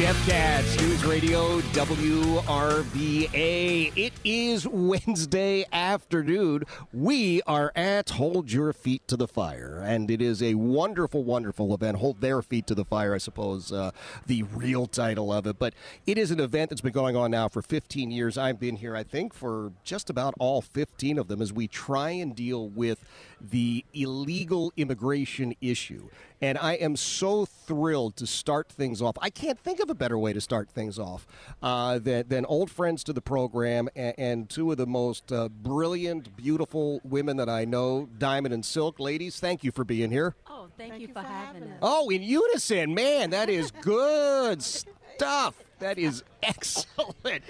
Jeff Katz, News Radio WRVA. It is Wednesday afternoon. We are at Hold Your Feet to the Fire, and it is a wonderful, wonderful event. Hold Their Feet to the Fire, I suppose, uh, the real title of it. But it is an event that's been going on now for 15 years. I've been here, I think, for just about all 15 of them as we try and deal with the illegal immigration issue. And I am so thrilled to start things off. I can't think of a better way to start things off uh, than, than old friends to the program and, and two of the most uh, brilliant, beautiful women that I know, Diamond and Silk. Ladies, thank you for being here. Oh, thank, you, for, having us. Oh, in unison, man, that is good stuff. That is excellent.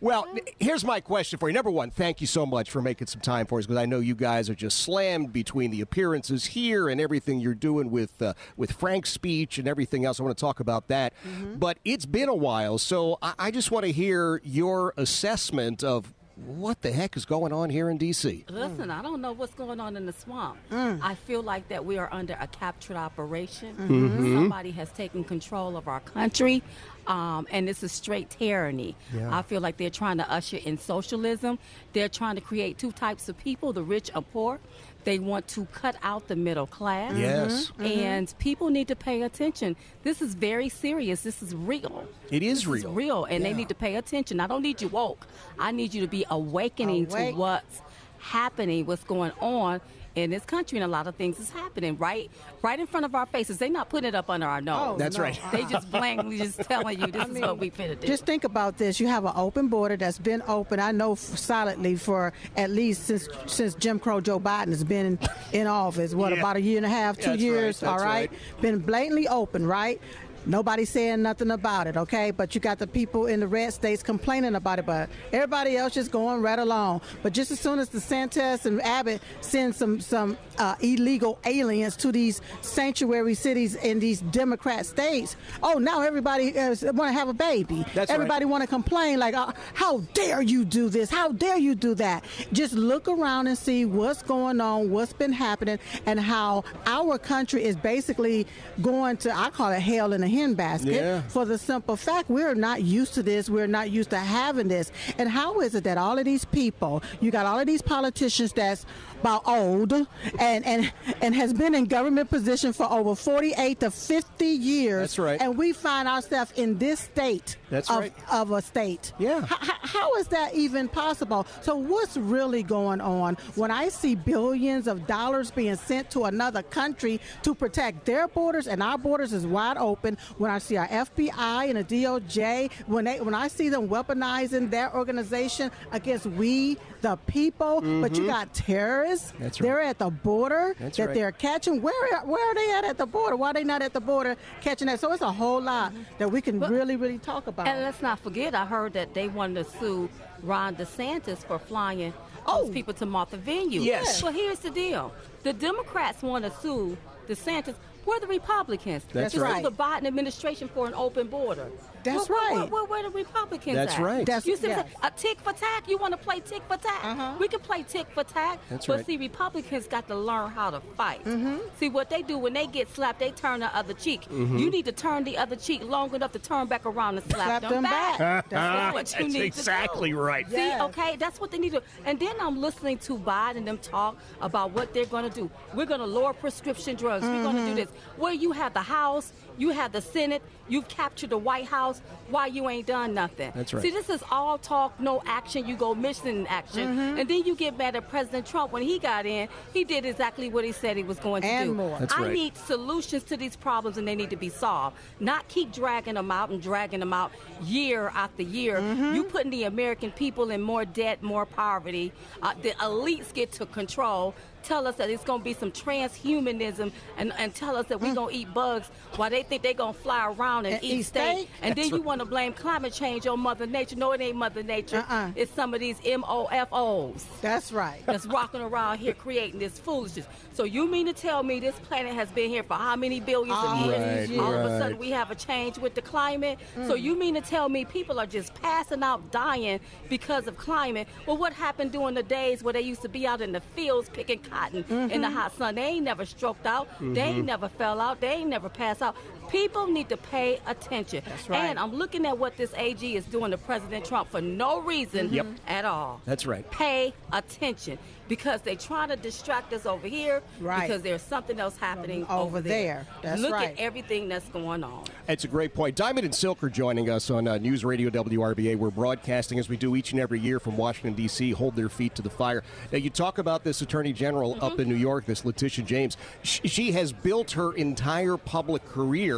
Well, here's my question for you. Number one, thank you so much for making some time for us because I know you guys are just slammed between the appearances here and everything you're doing with uh, with Frank's speech and everything else. I want to talk about that. Mm-hmm. But it's been a while, so I, I just want to hear your assessment of what the heck is going on here in D.C. Listen, I don't know what's going on in the swamp. Mm. I feel like that we are under a captured operation. Mm-hmm. Somebody has taken control of our country, um, and this is straight tyranny. I feel like they're trying to usher in socialism. They're trying to create two types of people: the rich and poor. They want to cut out the middle class. Yes. And people need to pay attention. This is very serious. This is real. It is This real. real, and they need to pay attention. I don't need you woke. I need you to be awakening Awake. to what's happening, what's going on in this country, and a lot of things is happening right, right in front of our faces. They're not putting it up under our nose. Oh, That's no. right. They just blatantly just telling you this is what we finna do. Just think about this. You have an open border that's been open. I know solidly for at least since since Jim Crow Joe Biden has been in office. What Yeah. about a year and a half, two That's years? that's all right? right. Been blatantly open, right? Nobody saying nothing about it, okay? But you got the people in the red states complaining about it, but everybody else just going right along. But just as soon as the DeSantis and Abbott send some some uh, illegal aliens to these sanctuary cities in these Democrat states, oh, now everybody want to have a baby. That's right. everybody want to complain like, uh, "How dare you do this? How dare you do that?" Just look around and see what's going on, what's been happening, and how our country is basically going to I call it hell in a hen basket Yeah. for the simple fact we're not used to this. We're not used to having this. And how is it that all of these people, you got all of these politicians that's about old and and and has been in government position for over 48 to 50 years. That's right. And we find ourselves in this state That's of, right. of a state. Yeah. H- how is that even possible? So what's really going on when I see billions of dollars being sent to another country to protect their borders and our borders is wide open? When I see our FBI and the DOJ, when they when I see them weaponizing their organization against we the people, but you got terrorists. Mm-hmm. That's right. They're at the border That's that right. they're catching. Where where are they at at the border? Why are they not at the border catching that? So it's a whole lot that we can But- really really talk about. And let's not forget, I heard that they wanted to sue Ron DeSantis for flying Oh. those people to Martha Venue. Yes. Well, here's the deal: the Democrats want to sue DeSantis. We're the Republicans. That's to right. Sue the Biden administration for an open border. That's Where- where- right. Where, where, the Republicans That's at? right. That's- you see, what I'm yes. saying? a tick for tack. You want to play tick for tack? Uh-huh. We can play tick for tack. That's but right. see, Republicans got to learn how to fight. Mm-hmm. See what they do when they get slapped, they turn the other cheek. Mm-hmm. You need to turn the other cheek long enough to turn back around and slap, Slap them back. That's what you That's need exactly to do. right. See, Yes. okay, that's what they need to. And then I'm listening to Biden and them talk about what they're going to do. We're going to lower prescription drugs. We're going to do Mm-hmm. this. Where you have the House, you have the Senate, you've captured the White House. Why you ain't done nothing? That's right. See, this is all talk, no action. You go mission action, Mm-hmm. and then you get mad at President Trump when he got in. He did exactly what he said he was going to And do. more. That's I right. need solutions to these problems, and they need to be solved. Not keep dragging them out and dragging them out year after year. Mm-hmm. You putting the American people in more debt, more poverty. Uh, the elites get to control. Tell us that it's going to be some transhumanism, and, and tell us that we're going to eat bugs while they think they're going to fly around and, And eat eat steak. steak? And That's then you right. want to blame climate change on Mother Nature. No, it ain't Mother Nature. Uh-uh. It's some of these MOFOs That's right. that's walking around here creating this foolishness. So you mean to tell me this planet has been here for how many billions All of years? these All of a sudden we have a change with the climate. So mm. you mean to tell me people are just passing out, dying because of climate? Well, what happened during the days where they used to be out in the fields picking cotton in the mm-hmm. hot sun? They ain't never stroked out. They mm-hmm. ain't never fell out. They ain't never pass out. People need to pay attention. That's right. And I'm looking at what this AG is doing to President Trump for no reason Yep. at all That's right. pay attention because they're trying to distract us over here Right. because there's something else happening Over over, there. That's right. Look right. at everything that's going on. It's a great point. Diamond and Silk are joining us on uh, News Radio WRVA. We're broadcasting as we do each and every year from Washington, D.C., hold their feet to the fire. Now, you talk about this Attorney General up in New York, this Letitia James. Sh- she has built her entire public career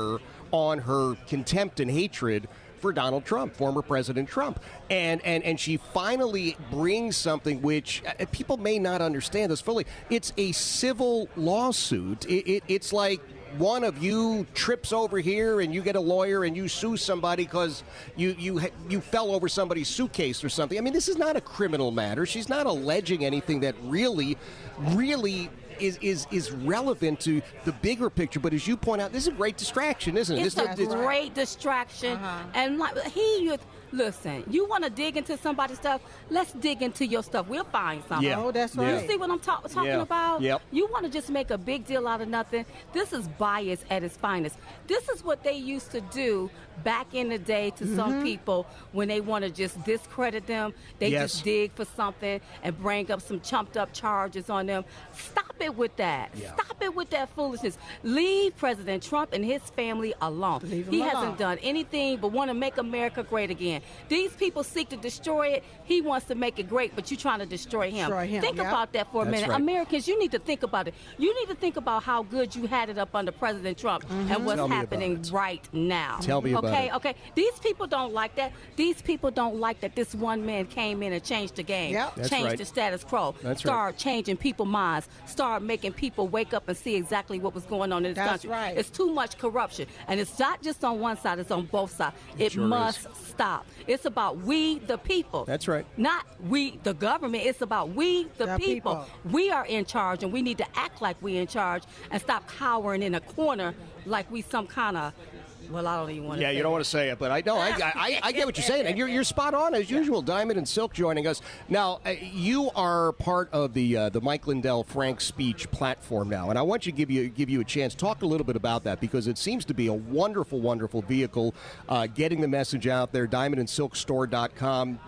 on her contempt and hatred for Donald Trump, former President Trump. And, and, and she finally brings something which uh, people may not understand this fully. It's a civil lawsuit. It, it, it's like one of you trips over here and you get a lawyer and you sue somebody because you you you fell over somebody's suitcase or something. I mean, this is not a criminal matter. She's not alleging anything that really, really. Is, is, is relevant to the bigger picture, but as you point out, this is a great distraction, isn't it? It's This- a this- great distraction. Uh-huh. And like he, you, listen, you want to dig into somebody's stuff? Let's dig into your stuff. We'll find something. Yeah. Oh, that's Yeah. right. You see what I'm ta- talking Yeah. about? Yep. You want to just make a big deal out of nothing. This is bias at its finest. This is what they used to do back in the day to Mm-hmm. some people when they want to just discredit them. They Yes. just dig for something and bring up some chumped up charges on them. Stop it with that. Yeah. Stop it with that foolishness. Leave President Trump and his family alone. Leave he alone. hasn't done anything but want to make America great again. These people seek to destroy it. He wants to make it great, but you're trying to destroy him. Destroy him, Think yeah. about that for a That's minute. right. Americans, you need to think about it. You need to think about how good you had it up under President Trump and mm-hmm. what's Tell happening right now. Tell me about okay, it. Okay, okay. These people don't like that. These people don't like that this one man came in and changed the game. Yep. That's changed right. the status quo. That's right. start changing people's minds. Start making people wake up and see exactly what was going on in this That's country. right. It's too much corruption. And it's not just on one side, it's on both sides. It sure must is. stop. It's about we, the people. That's right. Not we, the government. It's about we, the, The people. people. We are in charge, and we need to act like we in charge and stop cowering in a corner like we some kind of Well, I don't even want to. Yeah, you don't want to say it, but I know I, I, I get what you're saying, and you're, you're spot on as usual. Diamond and Silk joining us now. Uh, you are part of the uh, the Mike Lindell Frank Speech platform now, and I want you to give you give you a chance talk a little bit about that because it seems to be a wonderful, wonderful vehicle uh, getting the message out there. DiamondandSilkStore.com.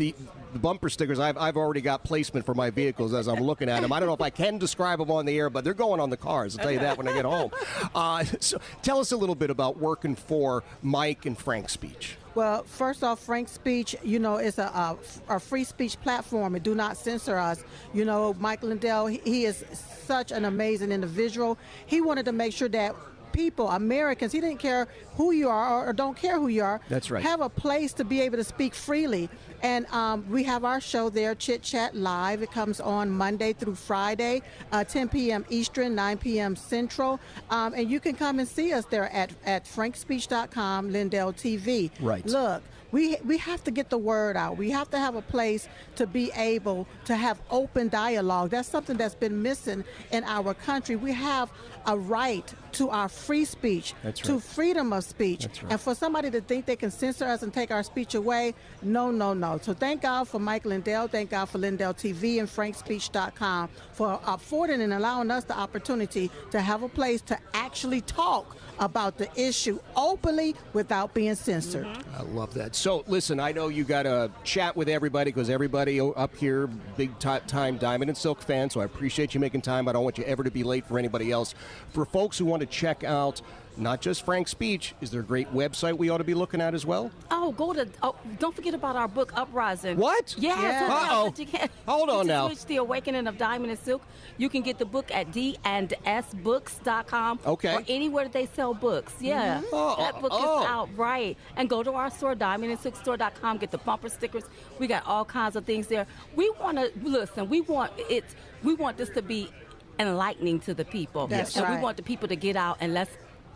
The the bumper stickers, I've, I've already got placement for my vehicles as I'm looking at them. I don't know if I can describe them on the air, but they're going on the cars. I'll tell you that when I get home. Uh, so tell us a little bit about working for Mike and Frank Speech. Well, first off, Frank Speech, you know, is a, a, a, free speech platform and do not censor us. You know, Mike Lindell, he, he is such an amazing individual. He wanted to make sure that people, Americans, he didn't care who you are or, don't care who you are. That's right. Have a place to be able to speak freely. And um, we have our show there, Chit Chat Live. It comes on Monday through Friday, uh, 10 p.m. Eastern, 9 p.m. Central. Um, and you can come and see us there at, at frankspeech.com, Lindell TV. Right. Look, we we have to get the word out. We have to have a place to be able to have open dialogue. That's something that's been missing in our country. We have a right to our free speech, right. to freedom of speech. Right. And for somebody to think they can censor us and take our speech away, no, no, no. So thank God for Mike Lindell. Thank God for Lindell TV and frankspeech.com for affording and allowing us the opportunity to have a place to actually talk about the issue openly without being censored. Mm-hmm. I love that. So, listen, I know you got to chat with everybody because everybody up here, big time Diamond and Silk fan. So I appreciate you making time. I don't want you ever to be late for anybody else. For folks who want to check out not just Frank's speech. Is there a great website we ought to be looking at as well? Oh, go to. Oh, don't forget about our book, Uprising. What? Yeah. Yeah. So Uh-oh. can, Hold on just now. Switch the Awakening of Diamond and Silk. You can get the book at d and sbooks.com. Okay. Or anywhere that they sell books. Yeah. Oh, that book oh. is out right. And go to our store, diamondandsilkstore.com. Get the bumper stickers. We got all kinds of things there. We want to listen. We want it. We want this to be enlightening to the people. That's and right. we want the people to get out and let's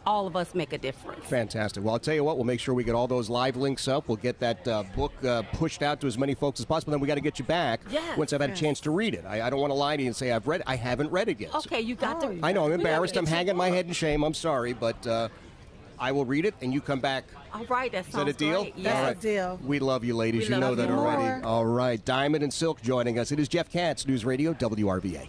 all of us make a difference. Fantastic. Well, I'll tell you what, we'll make sure we get all those live links up. We'll get that uh, book uh, pushed out to as many folks as possible. Then we got to get you back Yes. once I've had a chance to read it. I, I don't want to lie to you and say I've read. I haven't read it yet. Okay, you got to. I know, I'm embarrassed. I'm hanging my head in shame. I'm sorry, but uh, I will read it and you come back. All right, that Is sounds that a deal? Great. That's Yes. a deal. We love you, ladies. We you know love that you already. more. All right. Diamond and Silk joining us. It is Jeff Katz, News Radio, WRVA.